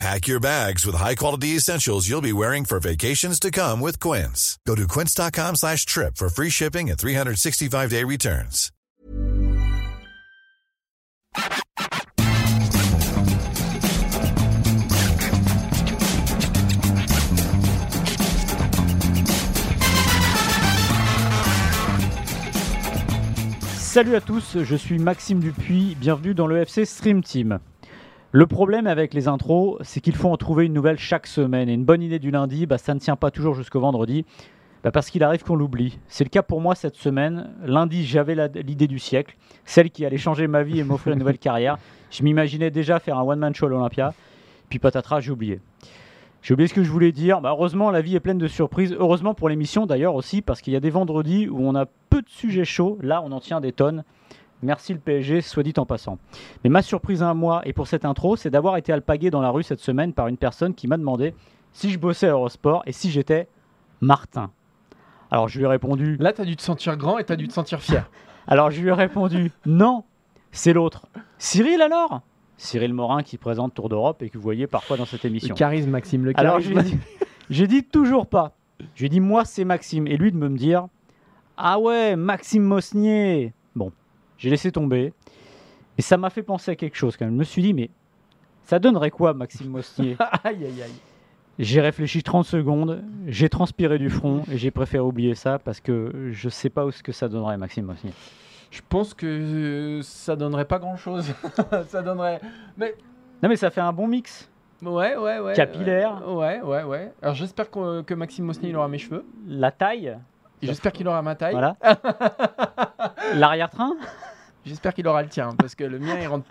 Pack your bags with high-quality essentials you'll be wearing for vacations to come with Quince. Go to quince.com slash trip for free shipping and 365-day returns. Salut à tous, je suis Maxime Dupuis, bienvenue dans le FC Stream Team. Le problème avec les intros, c'est qu'il faut en trouver une nouvelle chaque semaine. Et une bonne idée du lundi, bah, ça ne tient pas toujours jusqu'au vendredi, bah, parce qu'il arrive qu'on l'oublie. C'est le cas pour moi cette semaine. Lundi, j'avais l'idée du siècle, celle qui allait changer ma vie et m'offrir une nouvelle carrière. Je m'imaginais déjà faire un one-man show à l'Olympia, puis patatras, j'ai oublié. J'ai oublié ce que je voulais dire. Bah, heureusement, la vie est pleine de surprises. Heureusement pour l'émission d'ailleurs aussi, parce qu'il y a des vendredis où on a peu de sujets chauds. Là, on en tient des tonnes. Merci le PSG, soit dit en passant. Mais ma surprise à moi et pour cette intro, c'est d'avoir été alpagué dans la rue cette semaine par une personne qui m'a demandé si je bossais à Eurosport et si j'étais Martin. Alors je lui ai répondu. Là, t'as dû te sentir grand et t'as dû te sentir fier. Alors je lui ai répondu non, c'est l'autre. Cyril alors? Cyril Morin qui présente Tour d'Europe et que vous voyez parfois dans cette Le émission. charisme, Maxime, le Alors je charisme. lui ai dit, j'ai dit toujours pas. Je lui ai dit moi c'est Maxime et lui de me dire ah ouais Maxime Mosnier. Bon, j'ai laissé tomber et ça m'a fait penser à quelque chose quand même. Je me suis dit mais ça donnerait quoi Maxime Mosnier aïe, aïe, aïe. J'ai réfléchi 30 secondes, j'ai transpiré du front et j'ai préféré oublier ça parce que je sais pas où ce que ça donnerait Maxime Mosnier. Je pense que euh, ça donnerait pas grand chose. ça donnerait. Mais. Non mais ça fait un bon mix. Ouais, ouais, ouais. Capillaire. Ouais, ouais, ouais. Alors j'espère qu'on- que Maxime Mosnier il aura mes cheveux. La taille, J'espère qu'il aura ma taille. voilà. L'arrière-train J'espère qu'il aura le tien. Parce que le mien, il rentre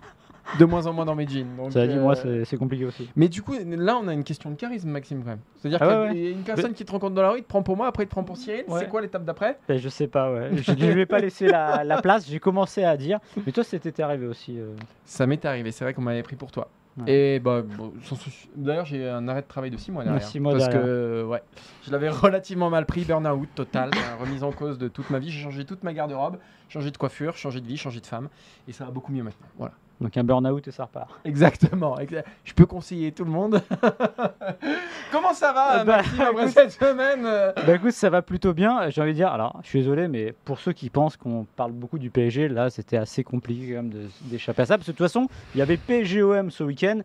de moins en moins dans mes jeans. donc, Ça dit euh, moi c'est c'est compliqué aussi. Mais du coup, là, on a une question de charisme, Maxime, quand même. C'est-à-dire Ah qu'il ouais, y a une personne qui te rencontre dans la rue, il te prend pour moi, après il te prend pour Cyril. Ouais. C'est quoi l'étape d'après? Ben, je sais pas, ouais. Je ne lui ai pas laissé la, la place, j'ai commencé à dire. Mais toi, c'était arrivé aussi. euh. Ça m'est arrivé, c'est vrai qu'on m'avait pris pour toi. Ouais. Et bah, bon, sans souci- d'ailleurs, j'ai un arrêt de travail de 6 mois derrière. six mois parce derrière. que ouais, je l'avais relativement mal pris, burn-out total, remise en cause de toute ma vie. J'ai changé toute ma garde-robe, changé de coiffure, changé de vie, changé de femme. Et ça va beaucoup mieux maintenant. Voilà. Donc un burn-out et ça repart. Exactement. exa- Je peux conseiller tout le monde. Comment ça va, Bah, Maxime, après écoute- cette semaine euh Bah écoute, ça va plutôt bien. J'ai envie de dire, alors je suis désolé, mais pour ceux qui pensent qu'on parle beaucoup du PSG, là c'était assez compliqué quand même d'échapper à ça. Parce que de toute façon, il y avait PSG-OM ce week-end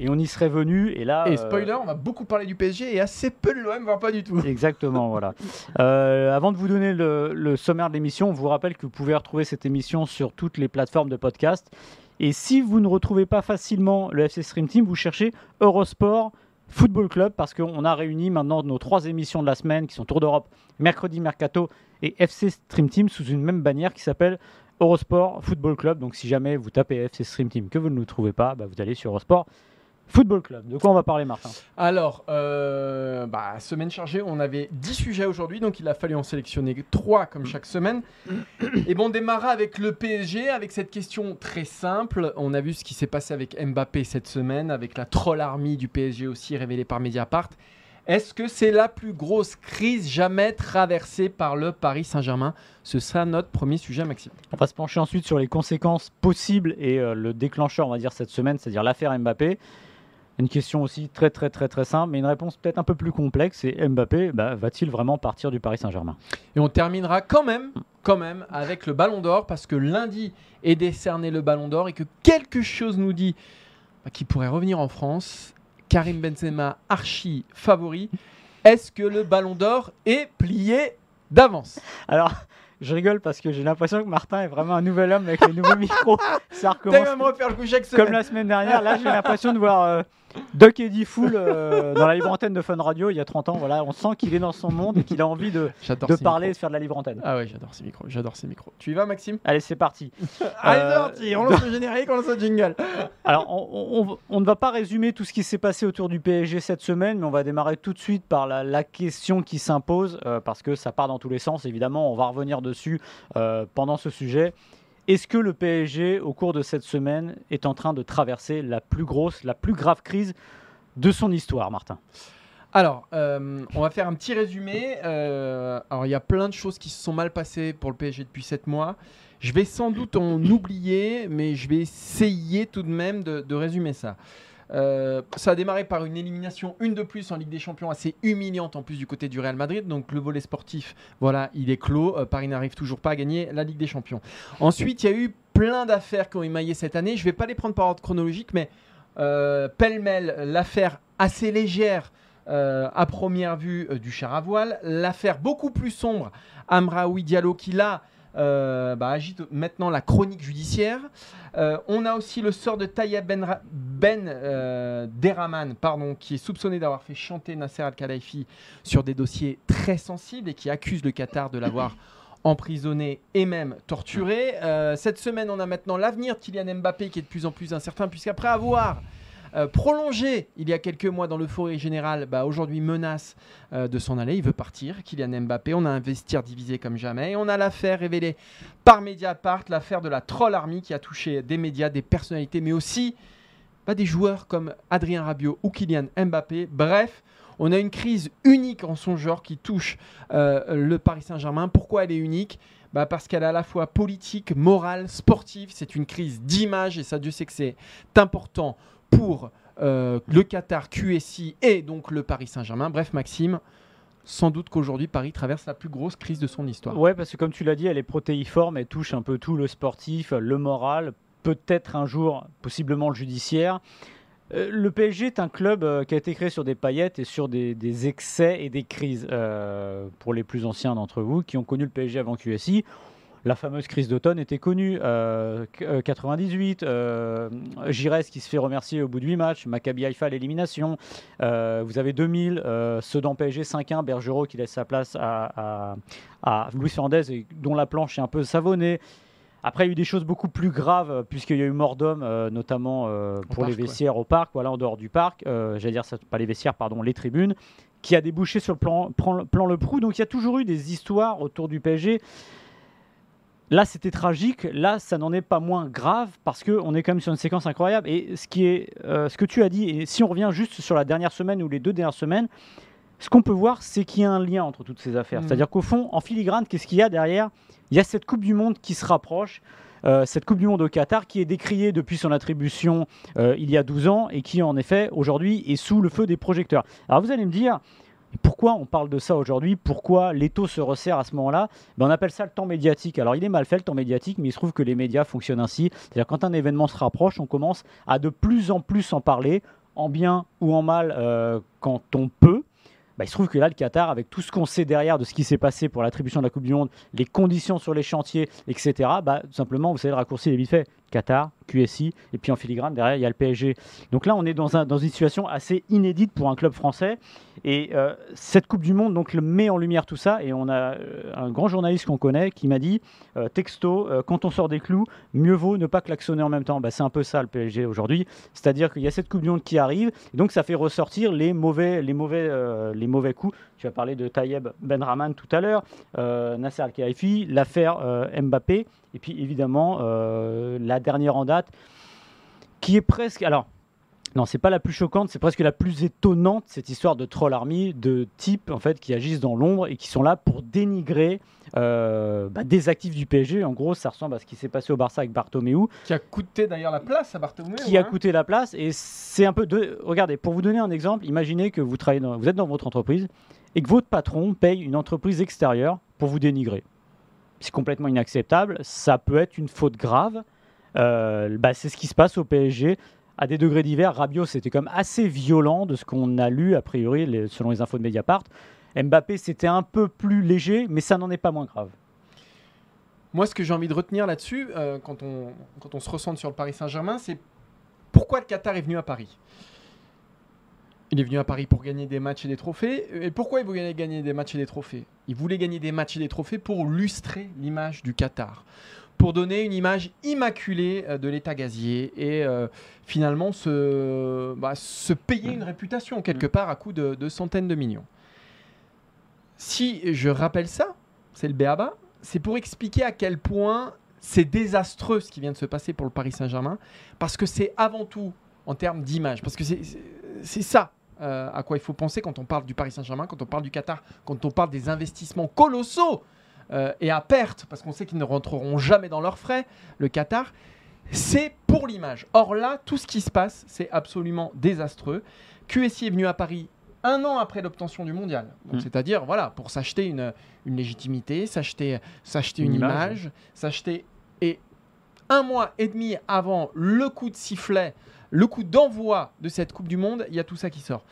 et on y serait venu. Et là. Et euh, spoiler, on va beaucoup parler du PSG et assez peu de l'OM, voire pas du tout. Exactement, voilà. Euh, avant de vous donner le, le sommaire de l'émission, on vous rappelle que vous pouvez retrouver cette émission sur toutes les plateformes de podcast. Et si vous ne retrouvez pas facilement le FC Stream Team, vous cherchez Eurosport Football Club parce qu'on a réuni maintenant nos trois émissions de la semaine qui sont Tour d'Europe, Mercredi Mercato et FC Stream Team sous une même bannière qui s'appelle Eurosport Football Club. Donc si jamais vous tapez FC Stream Team que vous ne le trouvez pas, bah, vous allez sur Eurosport Football Club. De quoi on va parler, Martin Alors, euh, bah, semaine chargée, on avait 10 sujets aujourd'hui, donc il a fallu en sélectionner 3 comme chaque semaine. Et bon, on démarra avec le PSG, avec cette question très simple. On a vu ce qui s'est passé avec Mbappé cette semaine, avec la troll army du PSG aussi révélée par Mediapart. Est-ce que c'est la plus grosse crise jamais traversée par le Paris Saint-Germain? Ce sera notre premier sujet, Maxime. On va se pencher ensuite sur les conséquences possibles et euh, le déclencheur, on va dire, cette semaine, c'est-à-dire l'affaire Mbappé. Une question aussi très très très très simple, mais une réponse peut-être un peu plus complexe. C'est Mbappé, bah, va-t-il vraiment partir du Paris Saint-Germain? Et on terminera quand même, quand même, avec le Ballon d'Or, parce que lundi est décerné le Ballon d'Or et que quelque chose nous dit bah, qu'il pourrait revenir en France. Karim Benzema, archi favori. Est-ce que le Ballon d'Or est plié d'avance? Alors, je rigole parce que j'ai l'impression que Martin est vraiment un nouvel homme avec les nouveaux micros. Ça recommence même refaire le coup chaque comme semaine. la semaine dernière. Là, j'ai l'impression de voir, euh, Duck Eddie Full euh, dans la libre antenne de Fun Radio il y a 30 ans. Voilà, on sent qu'il est dans son monde et qu'il a envie de, de parler et de faire de la libre antenne. Ah ouais, j'adore ces micros. J'adore ces micros. Tu y vas, Maxime? Allez, c'est parti. Allez, Euh, c'est parti. On lance le générique, on lance le jingle. Alors, on, on- on ne va pas résumer tout ce qui s'est passé autour du PSG cette semaine, mais on va démarrer tout de suite par la, la question qui s'impose, euh, parce que ça part dans tous les sens, évidemment, on va revenir dessus euh, pendant ce sujet. Est-ce que le PSG, au cours de cette semaine, est en train de traverser la plus grosse, la plus grave crise de son histoire, Martin? Alors, euh, on va faire un petit résumé. Euh, alors, il y a plein de choses qui se sont mal passées pour le PSG depuis 7 mois. Je vais sans doute en oublier, mais je vais essayer tout de même de, de résumer ça. Euh, ça a démarré par une élimination, une de plus en Ligue des Champions, assez humiliante en plus du côté du Real Madrid. Donc le volet sportif, voilà, il est clos. Euh, Paris n'arrive toujours pas à gagner la Ligue des Champions. Ensuite, il y a eu plein d'affaires qui ont émaillé cette année. Je ne vais pas les prendre par ordre chronologique, mais euh, pêle-mêle, l'affaire assez légère à première vue du char à voile, l'affaire beaucoup plus sombre, Amraoui Diallo qui là euh, bah, agite maintenant la chronique judiciaire. Euh, on a aussi le sort de Taya Ben, ben euh, Deraman, pardon, qui est soupçonné d'avoir fait chanter Nasser Al-Khelaifi sur des dossiers très sensibles et qui accuse le Qatar de l'avoir emprisonné et même torturé. Cette semaine, on a maintenant l'avenir de Kylian Mbappé qui est de plus en plus incertain, puisqu'après avoir euh, prolongé il y a quelques mois dans l'euphorie générale, bah, aujourd'hui menace euh, de s'en aller. Il veut partir, Kylian Mbappé. On a un vestiaire divisé comme jamais. On a l'affaire révélée par Mediapart, l'affaire de la Troll Army qui a touché des médias, des personnalités, mais aussi bah, des joueurs comme Adrien Rabiot ou Kylian Mbappé. Bref, on a une crise unique en son genre qui touche euh, le Paris Saint-Germain. Pourquoi elle est unique? Bah Parce qu'elle est à la fois politique, morale, sportive. C'est une crise d'image et ça, Dieu sait que c'est important pour euh, le Qatar, QSI et donc le Paris Saint-Germain. Bref, Maxime, sans doute qu'aujourd'hui, Paris traverse la plus grosse crise de son histoire. Ouais, parce que comme tu l'as dit, elle est protéiforme, elle touche un peu tout le sportif, le moral, peut-être un jour, possiblement le judiciaire. Euh, le PSG est un club euh, qui a été créé sur des paillettes et sur des, excès et des crises. Pour les plus anciens d'entre vous qui ont connu le PSG avant QSI, la fameuse crise d'automne était connue. Euh, qu- euh, 98, euh, Giresse qui se fait remercier au bout de 8 matchs, Maccabi Haïfa à l'élimination. Euh, vous avez 2000, euh, Sedan PSG 5-1, Bergerot qui laisse sa place à, à, à Luis Fernandez et dont la planche est un peu savonnée. Après, il y a eu des choses beaucoup plus graves, euh, puisqu'il y a eu mort d'homme, euh, notamment euh, pour parc, les ouais. vestiaires au parc, voilà, en dehors du parc. Euh, J'allais dire, pas les vestiaires, pardon, les tribunes, qui a débouché sur le plan, plan, plan Le Prou. Donc, il y a toujours eu des histoires autour du PSG. Là, c'était tragique. Là, ça n'en est pas moins grave parce qu'on est quand même sur une séquence incroyable. Et ce, qui est, euh, ce que tu as dit, et si on revient juste sur la dernière semaine ou les deux dernières semaines, ce qu'on peut voir, c'est qu'il y a un lien entre toutes ces affaires. Mhm. C'est-à-dire qu'au fond, en filigrane, qu'est-ce qu'il y a derrière? Il y a cette Coupe du Monde qui se rapproche. euh, cette Coupe du Monde au Qatar qui est décriée depuis son attribution euh, il y a 12 ans et qui en effet aujourd'hui est sous le feu des projecteurs. Alors vous allez me dire, pourquoi on parle de ça aujourd'hui? Pourquoi l'étau se resserre à ce moment-là? Ben, On appelle ça le temps médiatique. Alors il est mal fait le temps médiatique, mais il se trouve que les médias fonctionnent ainsi. C'est-à-dire quand un événement se rapproche, on commence à de plus en plus en parler, en bien ou en mal euh, quand on peut. Bah, il se trouve que là, le Qatar, avec tout ce qu'on sait derrière de ce qui s'est passé pour l'attribution de la Coupe du Monde, les conditions sur les chantiers, etc., bah, tout simplement, vous savez, le raccourci est vite fait. Qatar, QSI, et puis en filigrane, derrière, il y a le PSG. Donc là, on est dans, un- dans une situation assez inédite pour un club français. Et euh, cette Coupe du Monde donc, le met en lumière tout ça. Et on a euh, un grand journaliste qu'on connaît qui m'a dit, euh, texto, quand on sort des clous, mieux vaut ne pas klaxonner en même temps. Bah, c'est un peu ça le PSG aujourd'hui. C'est-à-dire qu'il y a cette Coupe du Monde qui arrive. Et donc ça fait ressortir les mauvais, les mauvais, les mauvais coups. Tu as parlé de Tayeb Benrahman tout à l'heure, Nasser Al-Khelaifi, l'affaire Mbappé. Et puis évidemment, euh, la dernière en date, qui est presque... Alors, non, c'est pas la plus choquante, c'est presque la plus étonnante, cette histoire de troll army, de types en fait qui agissent dans l'ombre et qui sont là pour dénigrer euh, bah, des actifs du PSG. En gros, ça ressemble à ce qui s'est passé au Barça avec Bartomeu, Qui a coûté d'ailleurs la place à Bartomeu. qui a hein. coûté la place. Et c'est un peu de. Regardez, pour vous donner un exemple, imaginez que vous travaillez, dans- vous êtes dans votre entreprise et que votre patron paye une entreprise extérieure pour vous dénigrer. C'est complètement inacceptable. Ça peut être une faute grave. Euh, bah, c'est ce qui se passe au PSG à des degrés divers. Rabiot, c'était comme assez violent de ce qu'on a lu, a priori, selon les infos de Mediapart. Mbappé, c'était un peu plus léger, mais ça n'en est pas moins grave. Moi, ce que j'ai envie de retenir là-dessus, euh, quand, on, quand on se ressente sur le Paris Saint-Germain, c'est pourquoi le Qatar est venu à Paris? Il est venu à Paris pour gagner des matchs et des trophées. Et pourquoi il voulait gagner des matchs et des trophées? Il voulait gagner des matchs et des trophées pour lustrer l'image du Qatar, pour donner une image immaculée euh, de l'État gazier et euh, finalement se, bah, se payer une réputation quelque part à coût de, de centaines de millions. Si je rappelle ça, c'est le BABA, c'est pour expliquer à quel point c'est désastreux ce qui vient de se passer pour le Paris Saint-Germain, parce que c'est avant tout en termes d'image, parce que c'est- ça euh, à quoi il faut penser quand on parle du Paris Saint-Germain, quand on parle du Qatar, quand on parle des investissements colossaux euh, et à perte, parce qu'on sait qu'ils ne rentreront jamais dans leurs frais, le Qatar, c'est pour l'image. Or là, tout ce qui se passe, c'est absolument désastreux. QSI est venu à Paris un an après l'obtention du mondial. Mm. C'est-à-dire, voilà, pour s'acheter une, une légitimité, s'acheter une, Une image, image. s'acheter. Et un mois et demi avant le coup de sifflet, le coup d'envoi de cette Coupe du Monde, il y a tout ça qui sort.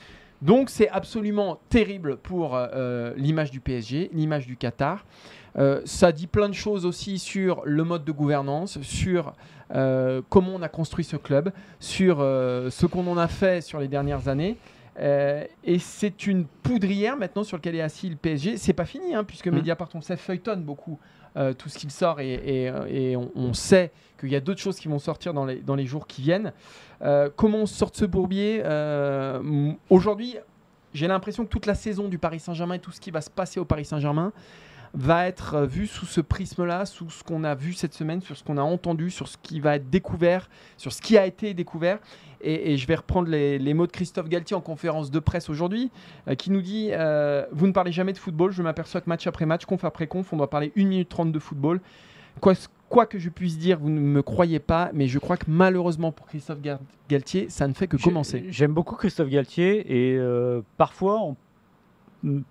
Donc c'est absolument terrible pour euh, l'image du PSG, l'image du Qatar. Euh, ça dit plein de choses aussi sur le mode de gouvernance, sur euh, comment on a construit ce club, sur euh, ce qu'on en a fait sur les dernières années. Euh, et c'est une poudrière maintenant sur laquelle est assis le PSG. C'est pas fini, hein, puisque Mhm. Mediapart, on sait, feuilletonne beaucoup euh, tout ce qu'il sort et, et- et on, on sait qu'il y a d'autres choses qui vont sortir dans les, dans les jours qui viennent. Euh, comment on sort de ce bourbier Euh, Aujourd'hui, j'ai l'impression que toute la saison du Paris Saint-Germain et tout ce qui va se passer au Paris Saint-Germain va être euh, vu sous ce prisme-là, sous ce qu'on a vu cette semaine, sur ce qu'on a entendu, sur ce qui va être découvert, sur ce qui a été découvert. Et, je vais reprendre les, mots de Christophe Galtier en conférence de presse aujourd'hui, qui nous dit Vous ne parlez jamais de football, je m'aperçois que match après match, conf après conf, on doit parler 1 minute 30 de football. Quoi, quoi que je puisse dire, vous ne me croyez pas, mais je crois que malheureusement pour Christophe Ga- Galtier, ça ne fait que commencer. J'aime beaucoup Christophe Galtier et euh, parfois on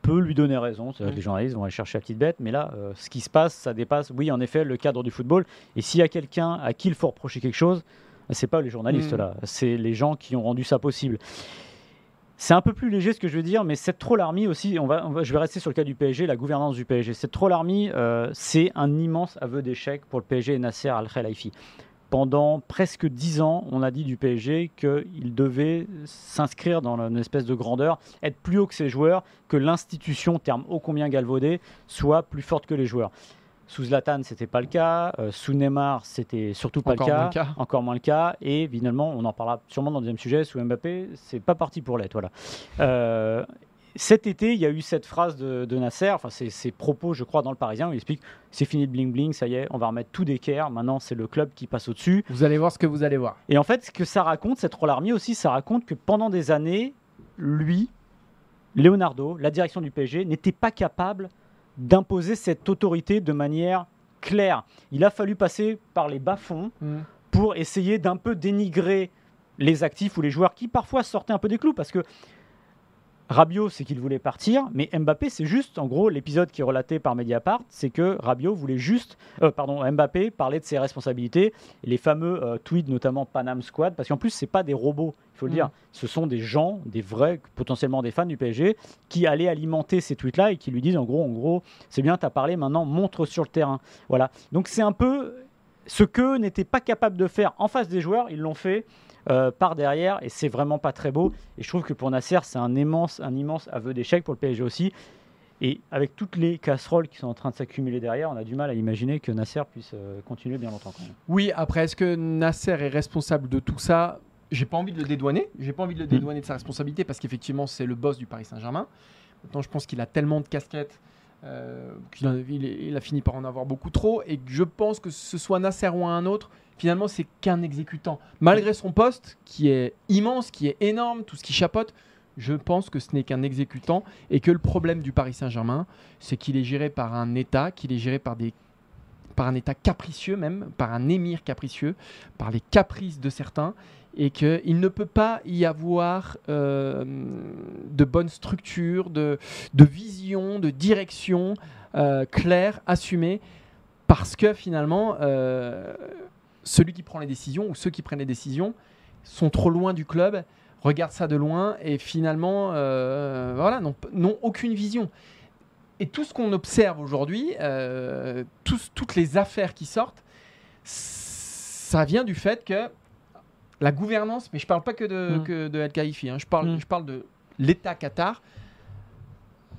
peut lui donner raison. Mm. Les journalistes vont aller chercher la petite bête, mais là, euh, ce qui se passe, ça dépasse, oui, en effet, le cadre du football. Et s'il y a quelqu'un à qui il faut reprocher quelque chose, c'est pas les journalistes Mm. là, c'est les gens qui ont rendu ça possible. C'est un peu plus léger ce que je veux dire, mais cette troll army aussi, on va, je vais rester sur le cas du PSG, la gouvernance du PSG. Cette troll army, euh, c'est un immense aveu d'échec pour le PSG et Nasser Al-Khelaifi. Pendant presque dix ans, on a dit du PSG qu'il devait s'inscrire dans une espèce de grandeur, être plus haut que ses joueurs, que l'institution, terme ô combien galvaudé, soit plus forte que les joueurs. Sous Zlatan, c'était pas le cas. euh, sous Neymar, c'était surtout pas Encore le, cas, moins le cas. Encore moins le cas. Et finalement, on en parlera sûrement dans le deuxième sujet. Sous Mbappé, c'est pas parti pour l'être. Voilà. Euh, cet été, il y a eu cette phrase de, de Nasser, enfin ses, ses propos, je crois, dans le Parisien, où il explique c'est fini le bling bling, ça y est, on va remettre tout d'équerre. Maintenant, c'est le club qui passe au-dessus. Vous allez voir ce que vous allez voir. Et en fait, ce que ça raconte, cette rôle armée aussi, ça raconte que pendant des années, lui, Leonardo, la direction du PSG, n'était pas capable d'imposer cette autorité de manière claire. Il a fallu passer par les bas-fonds pour essayer d'un peu dénigrer les actifs ou les joueurs qui parfois sortaient un peu des clous parce que Rabiot, c'est qu'il voulait partir, mais Mbappé, c'est juste, en gros, l'épisode qui est relaté par Mediapart, c'est que Rabiot voulait juste, euh, pardon, Mbappé parlait de ses responsabilités, les fameux euh, tweets, notamment Panam Squad, parce qu'en plus, c'est pas des robots, il faut le Mm. dire, ce sont des gens, des vrais, potentiellement des fans du PSG, qui allaient alimenter ces tweets-là et qui lui disent, en gros, en gros, c'est bien, tu as parlé, maintenant, montre sur le terrain. Voilà. Donc c'est un peu ce qu'eux n'étaient pas capables de faire en face des joueurs, ils l'ont fait euh, par derrière et c'est vraiment pas très beau. Et je trouve que pour Nasser, c'est un immense, un immense aveu d'échec pour le PSG aussi. Et avec toutes les casseroles qui sont en train de s'accumuler derrière, on a du mal à imaginer que Nasser puisse euh, continuer bien longtemps. Quand même. Oui, après, est-ce que Nasser est responsable de tout ça? J'ai pas envie de le dédouaner. J'ai pas envie de le dédouaner de sa responsabilité parce qu'effectivement, c'est le boss du Paris Saint-Germain. Maintenant, je pense qu'il a tellement de casquettes euh, qu'il a, il, est- il a fini par en avoir beaucoup trop. Et je pense que ce soit Nasser ou un autre, finalement, c'est qu'un exécutant. Malgré son poste, qui est immense, qui est énorme, tout ce qui chapote, je pense que ce n'est qu'un exécutant et que le problème du Paris Saint-Germain, c'est qu'il est géré par un État, qu'il est géré par des par un État capricieux même, par un émir capricieux, par les caprices de certains, et qu'il ne peut pas y avoir euh, de bonnes structures, de, de vision, de direction euh, claire, assumée, parce que finalement, euh, celui qui prend les décisions, ou ceux qui prennent les décisions, sont trop loin du club, regardent ça de loin, et finalement, euh, voilà, n'ont aucune vision. Et tout ce qu'on observe aujourd'hui, euh, toutes les affaires qui sortent, ça vient du fait que la gouvernance, mais je parle pas que de, Mm. que de Khalifi, hein, je, parle, Mm. je parle de l'État Qatar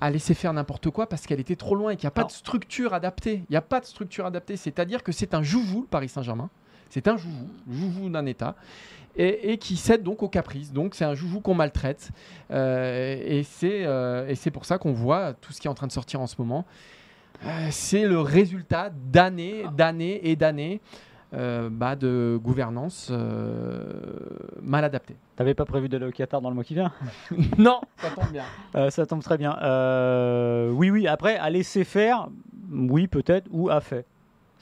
a laissé faire n'importe quoi parce qu'elle était trop loin et qu'il n'y a pas de structure adaptée. Il n'y a pas de structure adaptée. C'est-à-dire que c'est un joujou, le Paris Saint-Germain. C'est un joujou, joujou d'un État. Et, et qui cède donc aux caprices. Donc c'est un joujou qu'on maltraite. Euh, et c'est euh, et c'est pour ça qu'on voit tout ce qui est en train de sortir en ce moment. Euh, c'est le résultat d'années, d'années et d'années bah, de gouvernance mal adaptée. T'avais pas prévu d'aller au Qatar dans le mois qui vient? Non, ça tombe bien. Ça tombe très bien. Oui, oui. Après, à laisser faire, oui, peut-être, ou à fait.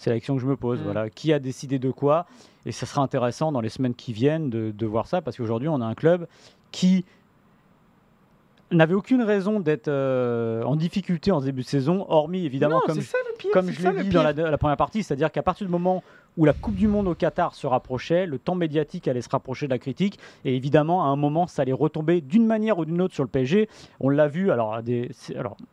C'est la question que je me pose. Mm. Voilà. Qui a décidé de quoi? Et ça sera intéressant dans les semaines qui viennent de, de voir ça, parce qu'aujourd'hui, on a un club qui n'avait aucune raison d'être euh, en difficulté en début de saison, hormis évidemment Non, comme c'est ça pire. comme je l'ai dit dans la, la première partie, c'est-à-dire qu'à partir du moment où la Coupe du Monde au Qatar se rapprochait, le temps médiatique allait se rapprocher de la critique, et évidemment, à un moment, ça allait retomber d'une manière ou d'une autre sur le PSG. On l'a vu, alors,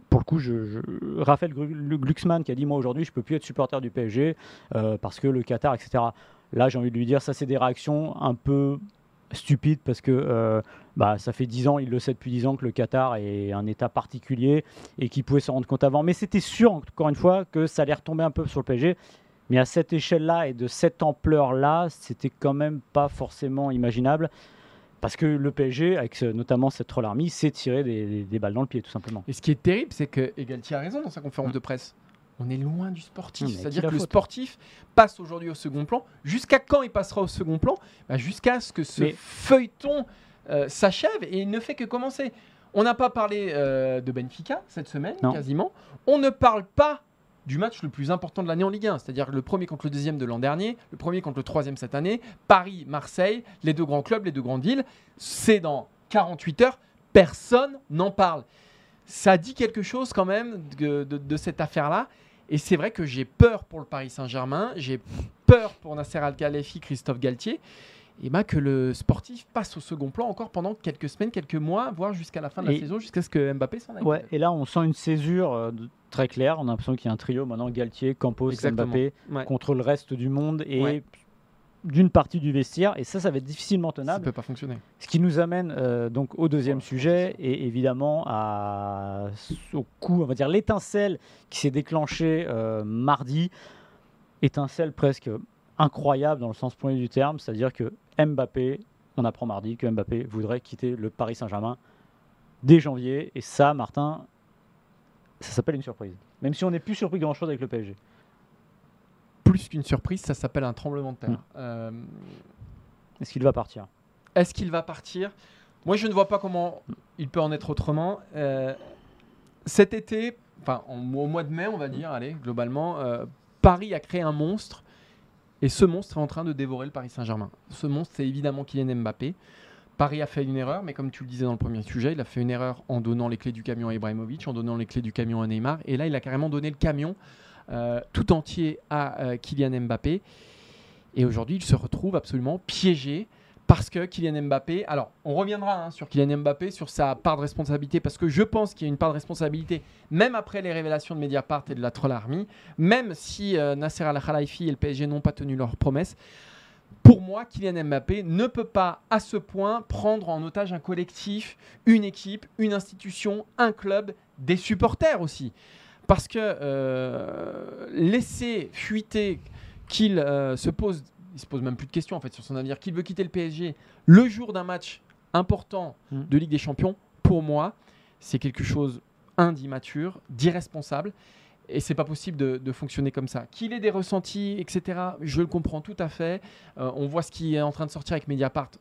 pour le coup, je, Raphaël Glu- Glucksmann qui a dit Moi aujourd'hui, je peux plus être supporter du PSG euh, parce que le Qatar, etc. Là, j'ai envie de lui dire Ça, c'est des réactions un peu stupides parce que euh, bah, ça fait 10 ans, il le sait depuis 10 ans que le Qatar est un État particulier et qu'il pouvait se rendre compte avant. Mais c'était sûr, encore une fois, que ça allait retomber un peu sur le PSG. Mais à cette échelle-là et de cette ampleur-là, c'était quand même pas forcément imaginable. Parce que le PSG, avec ce- notamment cette troll army, s'est tiré des, des- des balles dans le pied, tout simplement. Et ce qui est terrible, c'est que Galtier a raison dans sa conférence Mm. de presse. On est loin du sportif. C'est-à-dire que le sportif passe aujourd'hui au second plan. Jusqu'à quand il passera au second plan? Bah, Jusqu'à ce que ce Mais- feuilleton euh, s'achève et il ne fait que commencer. On n'a pas parlé euh, de Benfica cette semaine, Non. quasiment. On ne parle pas du match le plus important de l'année en Ligue 1, c'est-à-dire le premier contre le deuxième de l'an dernier, le premier contre le troisième cette année, Paris, Marseille, les deux grands clubs, les deux grandes villes. C'est dans 48 heures, personne n'en parle. Ça dit quelque chose quand même de, cette affaire-là. Et c'est vrai que j'ai peur pour le Paris Saint-Germain, j'ai peur pour Nasser Al-Khelaifi, Christophe Galtier, et ben que le sportif passe au second plan encore pendant quelques semaines, quelques mois, voire jusqu'à la fin de la Et- saison, jusqu'à ce que Mbappé s'en aille. Ouais, et là, on sent une césure euh, très claire. On a l'impression qu'il y a un trio maintenant Galtier, Campos, Exactement. Mbappé Ouais. contre le reste du monde et Ouais. d'une partie du vestiaire. Et ça, ça va être difficilement Ça tenable. peut pas fonctionner. Ce qui nous amène euh, donc au deuxième sujet et évidemment à, au coup, on va dire l'étincelle qui s'est déclenchée euh, mardi, étincelle presque incroyable dans le sens premier du terme, c'est-à-dire que Mbappé, on apprend mardi que Mbappé voudrait quitter le Paris Saint-Germain dès janvier et ça, Martin, ça s'appelle une surprise. Même si on n'est plus surpris de grand-chose avec le PSG. Plus qu'une surprise, ça s'appelle un tremblement de terre. Mm. Euh, Est-ce qu'il va partir? Est-ce qu'il va partir? Moi, je ne vois pas comment il peut en être autrement. Euh, cet été, enfin en- au mois de mai, on va dire, allez, globalement, euh, Paris a créé un monstre et ce monstre est en train de dévorer le Paris Saint-Germain. Ce monstre, c'est évidemment Kylian Mbappé. Paris a fait une erreur, mais comme tu le disais dans le premier sujet, il a fait une erreur en donnant les clés du camion à Ibrahimovic, en donnant les clés du camion à Neymar, et là, il a carrément donné le camion euh, tout entier à euh, Kylian Mbappé. Et aujourd'hui, il se retrouve absolument piégé parce que Kylian Mbappé. Alors, on reviendra hein, sur Kylian Mbappé, sur sa part de responsabilité, parce que je pense qu'il y a une part de responsabilité, même après les révélations de Mediapart et de la Troll Army, même si euh, Nasser Al-Khelaifi et le PSG n'ont pas tenu leurs promesses. Pour moi, Kylian Mbappé ne peut pas à ce point prendre en otage un collectif, une équipe, une institution, un club, des supporters aussi. Parce que euh, laisser fuiter qu'il euh, se pose, il se pose même plus de questions en fait sur son avenir, qu'il veut quitter le PSG le jour d'un match important Mm. de Ligue des Champions, pour moi, c'est quelque chose d'immature, d'irresponsable. Et c'est pas possible de, de fonctionner comme ça. Qu'il ait des ressentis, etc., je le comprends tout à fait. Euh, on voit ce qui est en train de sortir avec Mediapart.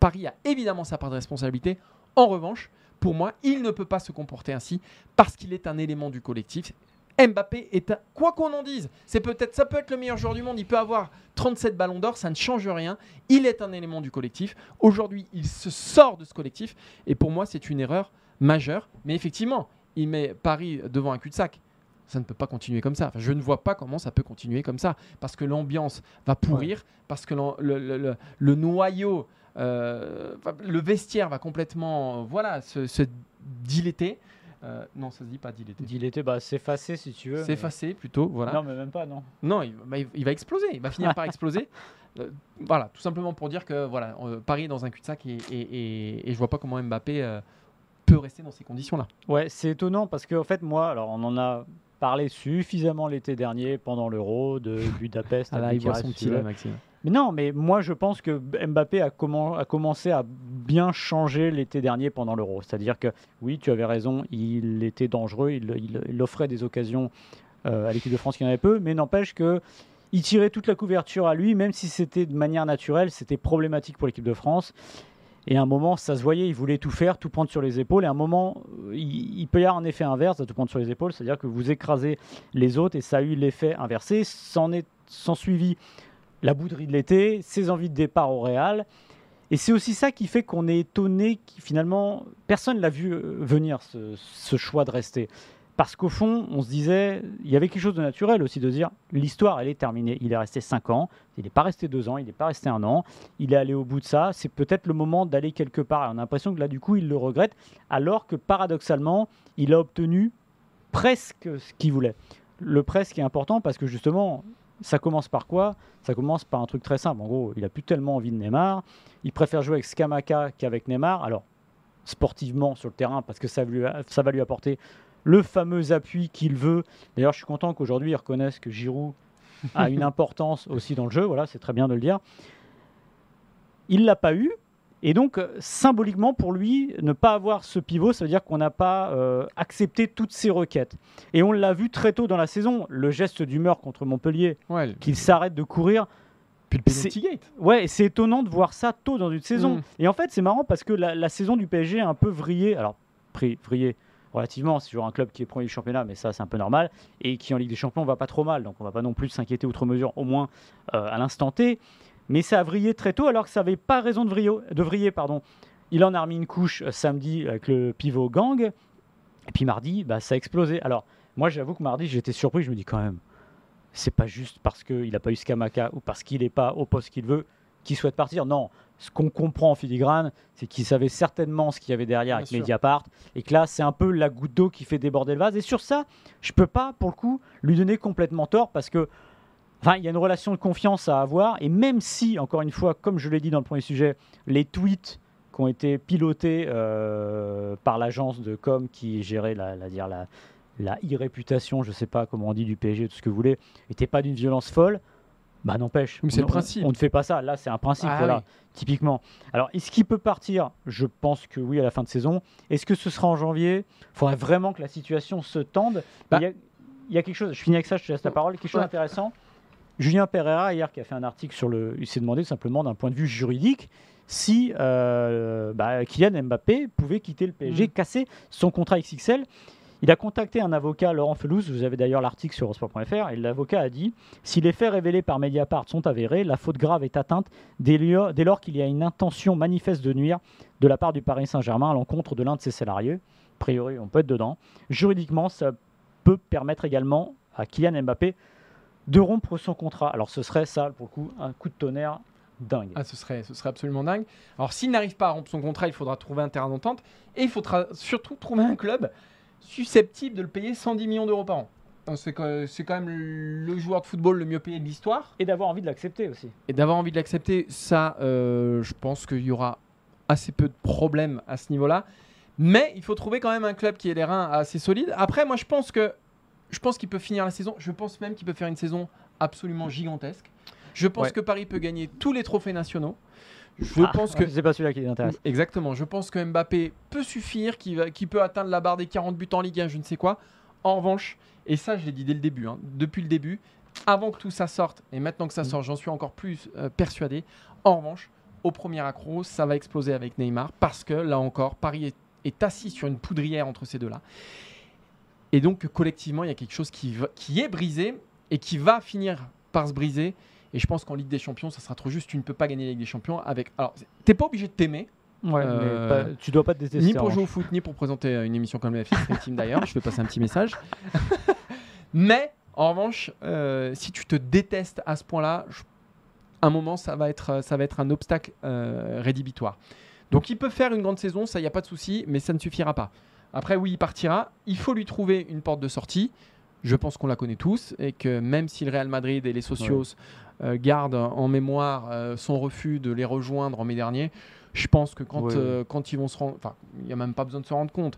Paris a évidemment sa part de responsabilité. En revanche, pour moi, il ne peut pas se comporter ainsi parce qu'il est un élément du collectif. Mbappé est un... quoi qu'on en dise, c'est peut-être ça peut être le meilleur joueur du monde, il peut avoir 37 ballons d'or, ça ne change rien. Il est un élément du collectif. Aujourd'hui, il se sort de ce collectif et pour moi, c'est une erreur majeure, mais effectivement, il met Paris devant un cul-de-sac. Ça ne peut pas continuer comme ça. Enfin, je ne vois pas comment ça peut continuer comme ça. Parce que l'ambiance va pourrir, parce que le, le- le- le noyau, euh, le vestiaire va complètement euh, voilà, se, se dilater. Euh, non, ça se dit pas dilater. Il était bah, s'effacer si tu veux. mais- S'effacer plutôt, voilà. Non, mais même pas, non. Non, il, bah, il- il va exploser. Il va finir par exploser. Euh, voilà, tout simplement pour dire que voilà, euh, Paris est dans un cul-de-sac et, et, et, et je vois pas comment Mbappé euh, peut rester dans ces conditions-là. Ouais, c'est étonnant parce que en fait, moi, alors on en a parlé suffisamment l'été dernier pendant l'Euro de Budapest. Ah là, à il voit son petit là, Maxime. Mais non, mais moi je pense que Mbappé a, commen- a commencé à bien changer l'été dernier pendant l'Euro. C'est-à-dire que oui, tu avais raison, il était dangereux, il, offrait des occasions euh, à l'équipe de France qui en avait peu, mais n'empêche que il tirait toute la couverture à lui, même si c'était de manière naturelle, c'était problématique pour l'équipe de France. Et à un moment, ça se voyait, il voulait tout faire, tout prendre sur les épaules. Et à un moment, il, peut y avoir un effet inverse de tout prendre sur les épaules, c'est-à-dire que vous écrasez les autres et ça a eu l'effet inversé. S'en est s'en suivi la bouderie de l'été, ses envies de départ au Real. Et c'est aussi ça qui fait qu'on est étonné, qui, finalement, personne l'a vu euh, venir, ce, choix de rester. Parce qu'au fond, on se disait, il y avait quelque chose de naturel aussi de dire, l'histoire, elle est terminée. Il est resté 5 ans, il n'est pas resté 2 ans, il n'est pas resté un an, il est allé au bout de ça. C'est peut-être le moment d'aller quelque part. Et on a l'impression que là, du coup, il le regrette, alors que paradoxalement, il a obtenu presque ce qu'il voulait. Le presque est important parce que justement, ça commence par quoi? Ça commence par un truc très simple. En gros, il a plus tellement envie de Neymar. Il préfère jouer avec Skamaka qu'avec Neymar. Alors, sportivement sur le terrain, parce que ça, lui a- ça va lui apporter le fameux appui qu'il veut. D'ailleurs, je suis content qu'aujourd'hui, ils reconnaissent que Giroud a une importance aussi dans le jeu. Voilà, c'est très bien de le dire. Il l'a pas eu. Et donc, euh, symboliquement, pour lui, ne pas avoir ce pivot, ça veut dire qu'on n'a pas euh, accepté toutes ses requêtes. Et on l'a vu très tôt dans la saison, le geste d'humeur contre Montpellier, Ouais, qu'il s'arrête de courir. puis le penalty gate. Ouais, c'est étonnant de voir ça tôt dans une saison. Mm. Et en fait, c'est marrant parce que la, la saison du PSG a un peu vrillé. Alors, vrillé relativement, c'est toujours un club qui est premier du championnat, mais ça, c'est un peu normal. Et qui en Ligue des Champions va pas trop mal. Donc, on va pas non plus s'inquiéter outre mesure, au moins euh, à l'instant T. Mais ça a vrillé très tôt alors que ça n'avait pas raison de vriller. De vriller pardon. Il en a remis une couche euh, samedi avec le pivot gang. Et puis mardi, bah, ça a explosé. Alors, moi, j'avoue que mardi, j'étais surpris. Je me dis quand même, c'est pas juste parce qu'il n'a pas eu Skamaka ou parce qu'il n'est pas au poste qu'il veut qu'il souhaite partir. Non, ce qu'on comprend en filigrane, c'est qu'il savait certainement ce qu'il y avait derrière Bien avec sûr. Mediapart et que là, c'est un peu la goutte d'eau qui fait déborder le vase. Et sur ça, je peux pas, pour le coup, lui donner complètement tort parce que. Enfin, il y a une relation de confiance à avoir, et même si, encore une fois, comme je l'ai dit dans le premier sujet, les tweets qui ont été pilotés euh, par l'agence de com qui gérait la, la, dire, la, la e-réputation, je sais pas comment on dit, du PSG, tout ce que vous voulez, n'étaient pas d'une violence folle, bah n'empêche. Mais c'est on- le principe. On, ne fait pas ça. Là, c'est un principe, Ah voilà, oui. typiquement. Alors, est-ce qu'il peut partir? Je pense que oui, à la fin de saison. Est-ce que ce sera en janvier? Il faudrait vraiment que la situation se tende. Bah. Il y a- il y a quelque chose, je finis avec ça, je te laisse la parole, quelque chose d'intéressant? Julien Pereira, hier, qui a fait un article sur le. Il s'est demandé simplement d'un point de vue juridique si euh, bah, Kylian Mbappé pouvait quitter le PSG, Mm. casser son contrat XXL. Il a contacté un avocat, Laurent Felouz, vous avez d'ailleurs l'article sur Eurosport.fr, et l'avocat a dit Si les faits révélés par Mediapart sont avérés, la faute grave est atteinte dès lors, dès lors qu'il y a une intention manifeste de nuire de la part du Paris Saint-Germain à l'encontre de l'un de ses salariés. A priori, on peut être dedans. Juridiquement, ça peut permettre également à Kylian Mbappé de rompre son contrat. Alors ce serait ça, pour le coup, un coup de tonnerre dingue. Ah, ce serait, ce serait absolument dingue. Alors, s'il n'arrive pas à rompre son contrat, il faudra trouver un terrain d'entente. Et il faudra surtout trouver un club susceptible de le payer 110 millions d'euros par an. Donc, C'est quand c'est quand même le joueur de football le mieux payé de l'histoire. Et d'avoir envie de l'accepter aussi. Et d'avoir envie de l'accepter, ça, euh, je pense qu'il y aura assez peu de problèmes à ce niveau-là. Mais il faut trouver quand même un club qui ait les reins assez solides. Après, moi, je pense que je pense qu'il peut finir la saison. Je pense même qu'il peut faire une saison absolument gigantesque. Je pense Ouais. que Paris peut gagner tous les trophées nationaux. Je Ah, pense que c'est pas celui-là qui les intéresse. Exactement. Je pense que Mbappé peut suffire, qu'il va- qu'il peut atteindre la barre des 40 buts en Ligue 1, je ne sais quoi. En revanche, et ça je l'ai dit dès le début, hein, depuis le début, avant que tout ça sorte, et maintenant que ça Mm. sort, j'en suis encore plus euh, persuadé. En revanche, au premier accro, ça va exploser avec Neymar, parce que là encore, Paris est, est assis sur une poudrière entre ces deux-là. Et donc, collectivement, il y a quelque chose qui, va- qui est brisé et qui va finir par se briser. Et je pense qu'en Ligue des Champions, ça sera trop juste. Tu ne peux pas gagner la Ligue des Champions avec. Alors, t'es pas obligé de t'aimer, Ouais, Euh, mais pas- tu dois pas te détester. ni pour jouer au foot, ni pour présenter euh, une émission comme FC Stream Team d'ailleurs. Je vais passer un petit message. Mais en revanche, euh, si tu te détestes à ce point-là, je- un moment, ça va être, ça va être un obstacle euh, rédhibitoire. Donc il peut faire une grande saison, ça, il n'y a pas de souci, mais ça ne suffira pas. Après, oui, il partira. Il faut lui trouver une porte de sortie. Je pense qu'on la connaît tous et que même si le Real Madrid et les socios euh, gardent en mémoire euh, son refus de les rejoindre en mai dernier, Je pense que quand, Ouais. euh, quand ils vont se rendre. Enfin, il n'y a même pas besoin de se rendre compte.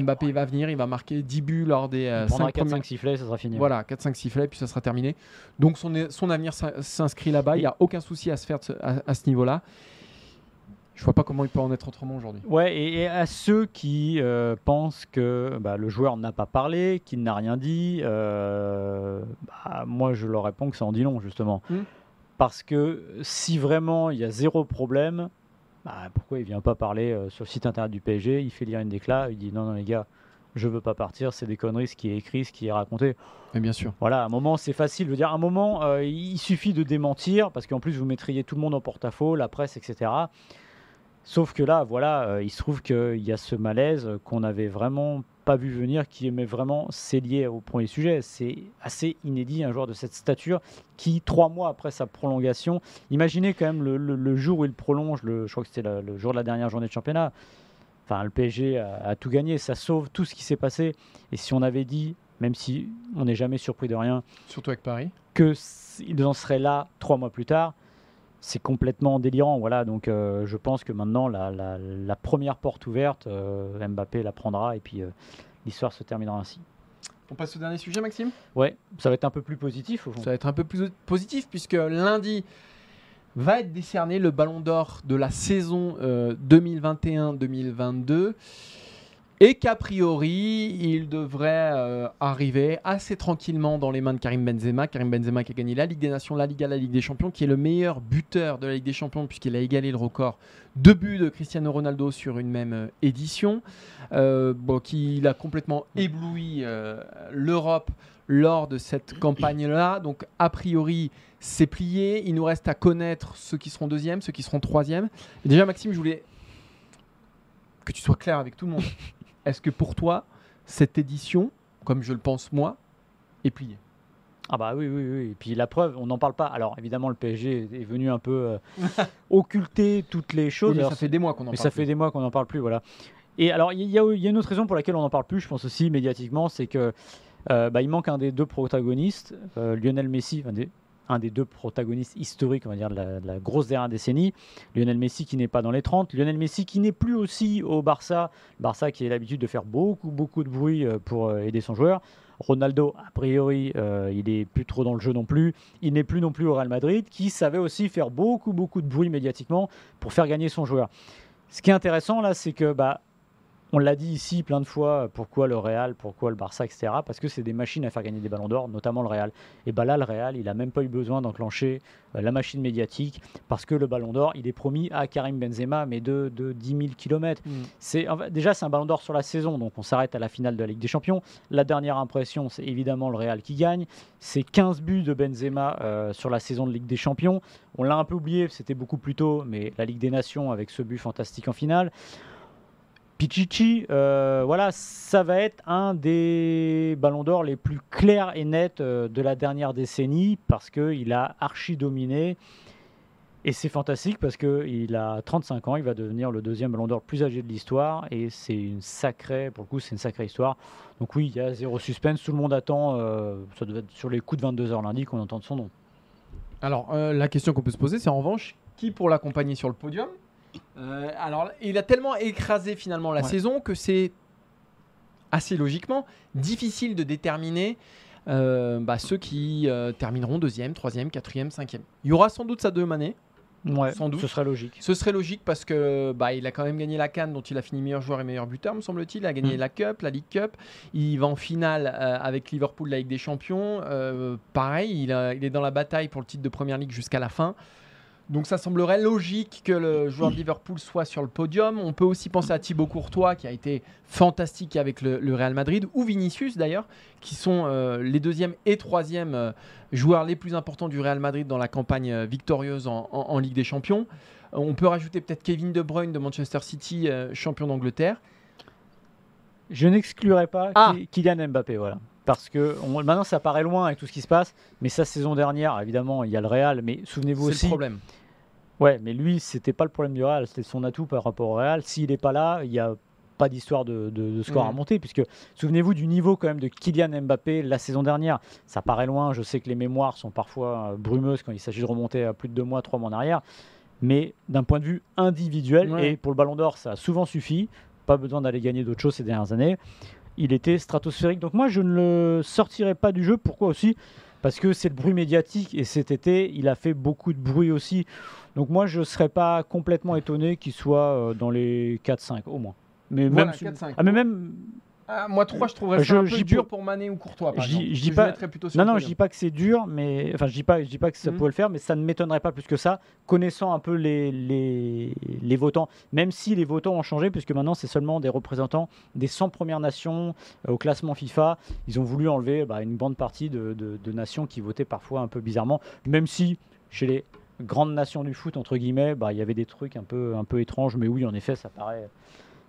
Mbappé va venir, il va marquer 10 buts lors des On prendra 5 premiers 4-5 sifflets, ça sera fini. Voilà, 4-5 sifflets, puis ça sera terminé. Donc son, son avenir s'in- s'inscrit là-bas. Il n'y a aucun souci à se faire à ce niveau-là. Je vois pas comment il peut en être autrement aujourd'hui. Ouais, et, et à ceux qui euh, pensent que bah, le joueur n'a pas parlé, qu'il n'a rien dit, euh, bah, moi je leur réponds que ça en dit long, justement. Mm. Parce que si vraiment il y a zéro problème, bah, pourquoi il vient pas parler euh, sur le site internet du PSG Il fait lire une déclat, il dit non, non, les gars, je veux pas partir, c'est des conneries ce qui est écrit, ce qui est raconté. Mais bien sûr. Voilà, à un moment c'est facile. Je veux dire, à un moment, euh, il suffit de démentir, parce qu'en plus vous mettriez tout le monde en porte-à-faux, la presse, etc. Sauf que là, voilà, euh, il se trouve qu'il y a ce malaise qu'on n'avait vraiment pas vu venir, qui est vraiment, c'est lié au premier sujet. C'est assez inédit, un joueur de cette stature qui, trois mois après sa prolongation, imaginez quand même le, le- le jour où il prolonge, le, je crois que c'était le, jour de la dernière journée de championnat. Enfin, le PSG a, a tout gagné, ça sauve tout ce qui s'est passé. Et si on avait dit, même si on n'est jamais surpris de rien, Surtout avec Paris. que s- ils en seraient là trois mois plus tard, c'est complètement délirant. Voilà, donc euh, je pense que maintenant la, la- la première porte ouverte, euh, Mbappé la prendra et puis euh, l'histoire se terminera ainsi. On passe au dernier sujet, Maxime? Ouais, ça va être un peu plus positif au fond. Ça va être un peu plus positif puisque lundi va être décerné le ballon d'or de la saison euh, 2021-2022 et qu'a priori il devrait euh, arriver assez tranquillement dans les mains de Karim Benzema. Karim Benzema qui a gagné la Ligue des Nations, la Liga, la Ligue des Champions, qui est le meilleur buteur de la Ligue des Champions puisqu'il a égalé le record de buts de Cristiano Ronaldo sur une même euh, édition. Euh, bon, qui il a complètement ébloui l'Europe lors de cette campagne-là. Donc, a priori, c'est plié. Il nous reste à connaître ceux qui seront deuxièmes, ceux qui seront troisièmes. Et déjà, Maxime, je voulais que tu sois clair avec tout le monde. Est-ce que pour toi, cette édition, comme je le pense moi, est pliée? Ah bah oui, oui, oui. Et puis la preuve, on n'en parle pas. Alors évidemment, le PSG est venu un peu euh, occulter toutes les choses. Oui, mais Alors, ça fait des mois qu'on en Mais parle. ça fait des mois qu'on n'en parle plus, voilà. Et alors, il y, a- il y a une autre raison pour laquelle on n'en parle plus, je pense aussi médiatiquement, c'est que euh, bah, il manque un des deux protagonistes, euh, Lionel Messi, un des, un des deux protagonistes historiques, on dire, de la, grosse dernière décennie. Lionel Messi qui n'est pas dans les 30, Lionel Messi qui n'est plus aussi au Barça, Barça qui a l'habitude de faire beaucoup, beaucoup de bruit euh, pour euh, aider son joueur. Ronaldo, a priori, euh, il est plus trop dans le jeu non plus. Il n'est plus non plus au Real Madrid, qui savait aussi faire beaucoup, beaucoup de bruit médiatiquement pour faire gagner son joueur. Ce qui est intéressant là, c'est que bah, on l'a dit ici plein de fois, pourquoi le Real, pourquoi le Barça, etc. Parce que c'est des machines à faire gagner des ballons d'or, notamment le Real. Et bah là, le Real, il n'a même pas eu besoin d'enclencher euh, la machine médiatique, parce que le ballon d'or, il est promis à Karim Benzema, mais de, de 10 000 km. Mm. C'est, en fait, déjà, c'est un ballon d'or sur la saison, donc on s'arrête à la finale de la Ligue des Champions. La dernière impression, c'est évidemment le Real qui gagne. C'est 15 buts de Benzema euh, sur la saison de Ligue des Champions. On l'a un peu oublié, c'était beaucoup plus tôt, mais la Ligue des Nations avec ce but fantastique en finale. Pichichi, euh, voilà, ça va être un des ballons d'or les plus clairs et nets euh, de la dernière décennie parce qu'il a archi dominé. Et c'est fantastique parce qu'il a 35 ans, il va devenir le deuxième ballon d'or le plus âgé de l'histoire. Et c'est une sacrée, pour le coup, c'est une sacrée histoire. Donc oui, il y a zéro suspense, tout le monde attend, euh, ça devait être sur les coups de 22h lundi qu'on entende son nom. Alors, la question qu'on peut se poser, c'est en revanche, qui pour l'accompagner sur le podium Euh, Alors, il a tellement écrasé finalement la Ouais. saison que c'est assez logiquement difficile de déterminer euh, bah, ceux qui euh, termineront deuxième, troisième, quatrième, cinquième. Il y aura sans doute Sadio Mané. Ouais, Sans doute. ce serait logique. Ce serait logique parce que bah, il a quand même gagné la Cannes dont il a fini meilleur joueur et meilleur buteur, me semble-t-il. Il a gagné Mm. la Cup, la League Cup. Il va en finale euh, avec Liverpool la Ligue des Champions. Pareil, il, a- il est dans la bataille pour le titre de Première Ligue jusqu'à la fin. Donc ça semblerait logique que le joueur de Liverpool soit sur le podium. On peut aussi penser à Thibaut Courtois qui a été fantastique avec le, le Real Madrid ou Vinicius d'ailleurs, qui sont euh, les deuxième et troisième euh, joueurs les plus importants du Real Madrid dans la campagne euh, victorieuse en- en- en Ligue des Champions. Euh, On peut rajouter peut-être Kevin De Bruyne de Manchester City, champion d'Angleterre. Je n'exclurais pas Ah. Kylian Mbappé, voilà. Parce que on- maintenant ça paraît loin avec tout ce qui se passe, mais sa saison dernière, évidemment, il y a le Real, mais souvenez-vous C'est aussi. le problème. Ouais, mais lui, c'était pas le problème du Real, c'était son atout par rapport au Real. S'il n'est pas là, il n'y a pas d'histoire de, de- de score Mhm. à monter, puisque souvenez-vous du niveau quand même de Kylian Mbappé la saison dernière. Ça paraît loin, je sais que les mémoires sont parfois euh, brumeuses quand il s'agit de remonter à plus de deux mois, trois mois en arrière. mais d'un point de vue individuel, Ouais. et pour le Ballon d'Or, ça a souvent suffi, pas besoin d'aller gagner d'autres choses ces dernières années, il était stratosphérique. Donc moi, je ne le sortirai pas du jeu. Pourquoi aussi? Parce que c'est le bruit médiatique, et cet été, il a fait beaucoup de bruit aussi. Donc moi, je ne serais pas complètement étonné qu'il soit euh, dans les 4-5 au moins. Mais Voilà, même, si- 4-5. ah, mais même Ah, moi 3 je trouverais ça un peu dur pour Mané ou Courtois par Je dis- pas- Non, non, je dis pas que c'est dur, mais enfin, je dis pas, je dis pas que ça pouvait le faire, mais ça ne m'étonnerait pas plus que ça, connaissant un peu les, les, les votants, même si les votants ont changé, puisque maintenant c'est seulement des représentants des 100 premières nations euh, au classement FIFA. Ils ont voulu enlever bah, une grande partie de, de- de nations qui votaient parfois un peu bizarrement, même si chez les grandes nations du foot, entre guillemets, bah, il y avait des trucs un peu, un peu étranges, mais oui, en effet, ça paraît.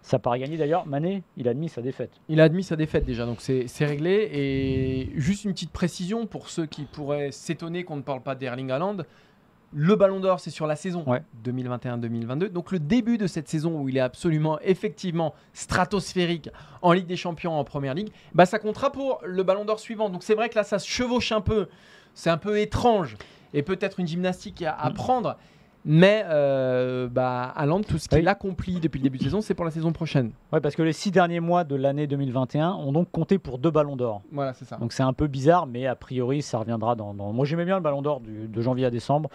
Ça paraît gagné d'ailleurs. Mané, il a admis sa défaite. Il a admis sa défaite déjà, donc c'est réglé. Et juste une petite précision pour ceux qui pourraient s'étonner qu'on ne parle pas d'Erling Haaland. Le Ballon d'Or, c'est sur la saison Ouais. 2021-2022. Donc le début de cette saison où il est absolument, effectivement, stratosphérique en Ligue des Champions, en Première Ligue, bah, ça comptera pour le Ballon d'Or suivant. Donc c'est vrai que là, ça se chevauche un peu. C'est un peu étrange et peut-être une gymnastique à Mm. apprendre. Mais euh, bah, Haaland, tout ce qu'il Oui. accomplit depuis le début de saison, c'est pour la saison prochaine. Ouais, parce que les six derniers mois de l'année 2021 ont donc compté pour deux ballons d'or. Voilà, c'est ça. Donc c'est un peu bizarre, mais a priori ça reviendra dans. dans- Moi j'aimais bien le ballon d'or de janvier à décembre,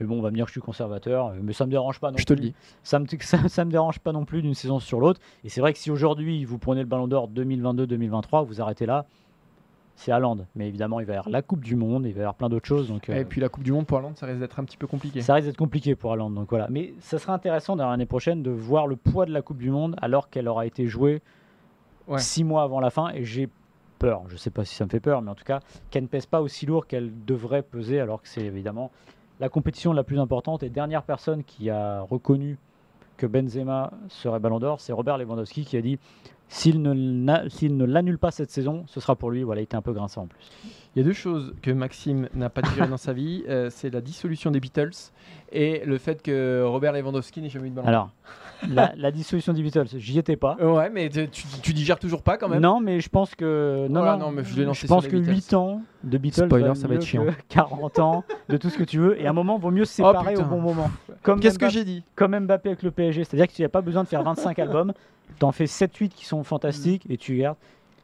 mais bon on va me dire que je suis conservateur, euh, mais ça me dérange pas non Je te le dis. Ça me, ça, ça me dérange pas non plus d'une saison sur l'autre. Et c'est vrai que si aujourd'hui vous prenez le ballon d'or 2022-2023, vous arrêtez là, c'est Haaland. Mais évidemment il va y avoir la Coupe du Monde, il va y avoir plein d'autres choses. Donc, euh, Et puis la Coupe du Monde pour Haaland, ça risque d'être un petit peu compliqué. ça risque d'être compliqué pour Haaland. Donc voilà. Mais ça sera intéressant dans l'année prochaine de voir le poids de la Coupe du Monde alors qu'elle aura été jouée Ouais. six mois avant la fin. Et j'ai peur, je sais pas si ça me fait peur, mais en tout cas, qu'elle ne pèse pas aussi lourd qu'elle devrait peser alors que c'est évidemment la compétition la plus importante. Et dernière personne qui a reconnu que Benzema serait Ballon d'Or, c'est Robert Lewandowski qui a dit s'il ne, l'annule pas cette saison, ce sera pour lui. Voilà, il était un peu grinçant en plus. Il y a deux choses que Maxime n'a pas digérées dans sa vie. euh, c'est la dissolution des Beatles et le fait que Robert Lewandowski n'ait jamais eu de ballon. Alors, la, la dissolution des Beatles, j'y étais pas. Ouais, mais tu, tu, digères toujours pas quand même. Non, mais je pense que. Non, Voilà, non, non, mais je je pense que les Beatles. 8 ans de Beatles. Spoiler, ça va être chiant. que 40 ans de tout ce que tu veux. Et à un moment, vaut mieux se Oh, séparer au bon moment. Comme Qu'est-ce que j'ai dit Comme Mbappé avec le PSG. C'est-à-dire que tu n'as pas besoin de faire 25 albums. Tu en fais 7-8 qui sont fantastiques et tu gardes.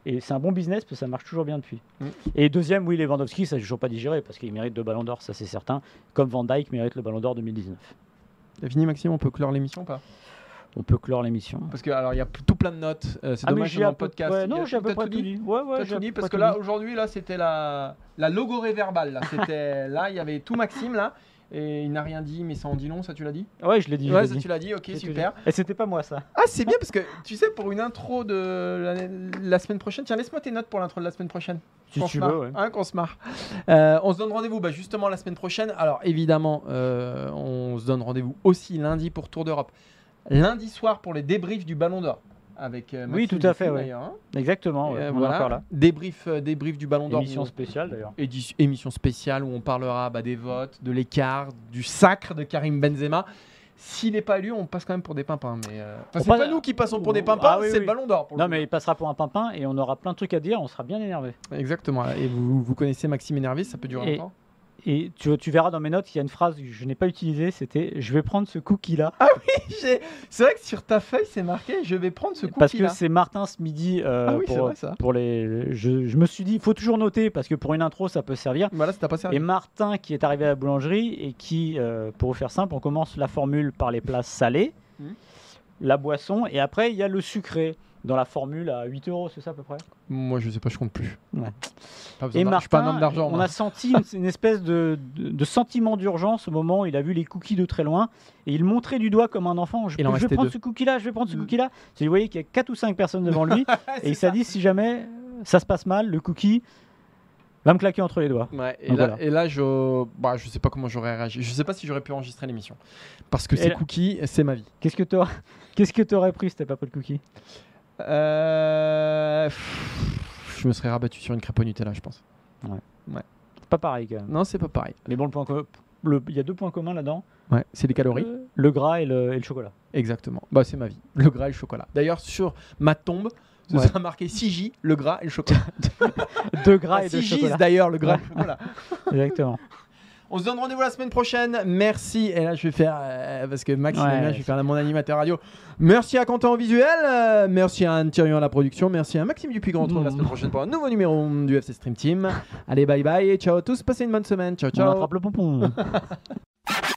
Et c'est un bon business parce que ça marche toujours bien depuis. Mm. Et deuxième, oui, Lewandowski, ça j'ai toujours pas digéré parce qu'il mérite deux ballons d'or, ça c'est certain. Comme Van Dyke mérite le ballon d'or 2019. T'as fini Maxime, on peut clore l'émission ou pas? On peut clore l'émission. Parce que alors il y a tout plein de notes. euh, c'est Ah, dommage j'ai dans le podcast. ouais, non, j'ai à peu près tout dit. Ouais, ouais, tout dit parce que là aujourd'hui là c'était la la logorée verbale là c'était là il y avait tout Maxime là et il n'a rien dit mais ça en dit long ça tu l'as dit? Ouais, je l'ai dit. je ouais l'ai ça dit. tu l'as dit ok super. Et c'était pas moi ça. ah c'est bien parce que tu sais pour une intro de la, la semaine prochaine tiens laisse-moi tes notes pour l'intro de la semaine prochaine Si qu'on tu se marre, veux, ouais. hein, qu'on se marre. Euh, on se donne rendez-vous bah, justement la semaine prochaine. Alors évidemment, euh, on se donne rendez-vous aussi lundi pour Tour d'Europe. Lundi soir pour les débriefs du Ballon d'Or. Avec euh, Oui, Maxime tout à fait, ouais. hein. Exactement, ouais, est encore là. Débrief, euh, débrief du Ballon d'Or. Émission spéciale d'ailleurs. émission spéciale où on parlera bah, des votes, de l'écart, du sacre de Karim Benzema. S'il n'est pas élu, on passe quand même pour des pimpins. Mais euh, enfin, c'est passe- pas nous qui passons pour des Ah pimpins, oui, c'est oui. le Ballon d'Or. Non, coup. mais il passera pour un pimpin et on aura plein de trucs à dire, on sera bien énervé. Exactement. Et vous, vous connaissez Maxime énervé, ça peut durer Et- longtemps. Et tu, tu verras dans mes notes, il y a une phrase que je n'ai pas utilisée, c'était je vais prendre ce cookie là. J'ai- C'est vrai que sur ta feuille, c'est marqué je vais prendre ce cookie parce que c'est Martin ce midi euh, Ah oui, c'est pour, vrai, ça. pour les. Je, je me suis dit, il faut toujours noter parce que pour une intro ça peut servir. Voilà, ça t'a pas servi. Et Martin qui est arrivé à la boulangerie et qui, euh, pour vous faire simple, on commence la formule par les plats salés, Mhm. la boisson et après il y a le sucré dans la formule à 8 euros, c'est ça à peu près Moi, je sais pas, je compte plus. Ouais. Pas Et suis pas un Martin, homme d'argent. on moi. a senti une, une espèce de, de- de sentiment d'urgence au moment où il a vu les cookies de très loin et il montrait du doigt comme un enfant. Je, Il en je vais prendre deux. ce cookie-là, je vais prendre ce cookie-là. Vous voyez qu'il y a 4 ou 5 personnes devant lui et il s'est dit si jamais ça se passe mal, le cookie va me claquer entre les doigts. Ouais, et, là, voilà. et là, je, bah, je sais pas comment j'aurais réagi. Je sais pas si j'aurais pu enregistrer l'émission. Parce que Et ces là- cookies, c'est ma vie. Qu'est-ce que tu Qu'est-ce que aurais pris si t'avais pas pris le cookie? Euh, pff, Je me serais rabattu sur une crêpe au Nutella, je pense. C'est pas pareil quand même. Non, c'est pas pareil. Mais bon, le point co- le- il y a deux points communs là-dedans Ouais, c'est des calories. Euh, le gras et le, et le chocolat. Exactement. Bah, c'est ma vie. Le gras et le chocolat. D'ailleurs, sur ma tombe, ce Ouais. sera marqué 6J, le gras et le chocolat. Deux gras et de 6J, chocolat. d'ailleurs, le gras et le chocolat. Exactement. On se donne rendez-vous la semaine prochaine. Merci. Et là, je vais faire, euh, parce que Max, Ouais. bien, je vais faire mon animateur radio. Merci à Quentin en visuel. euh, merci à Anne Thirion à la production. Merci à Maxime Dupuis qu'on retrouve la semaine prochaine pour un nouveau numéro du FC Stream Team. Allez, bye bye et ciao à tous. Passez une bonne semaine. Ciao, On ciao. attrape le pompon.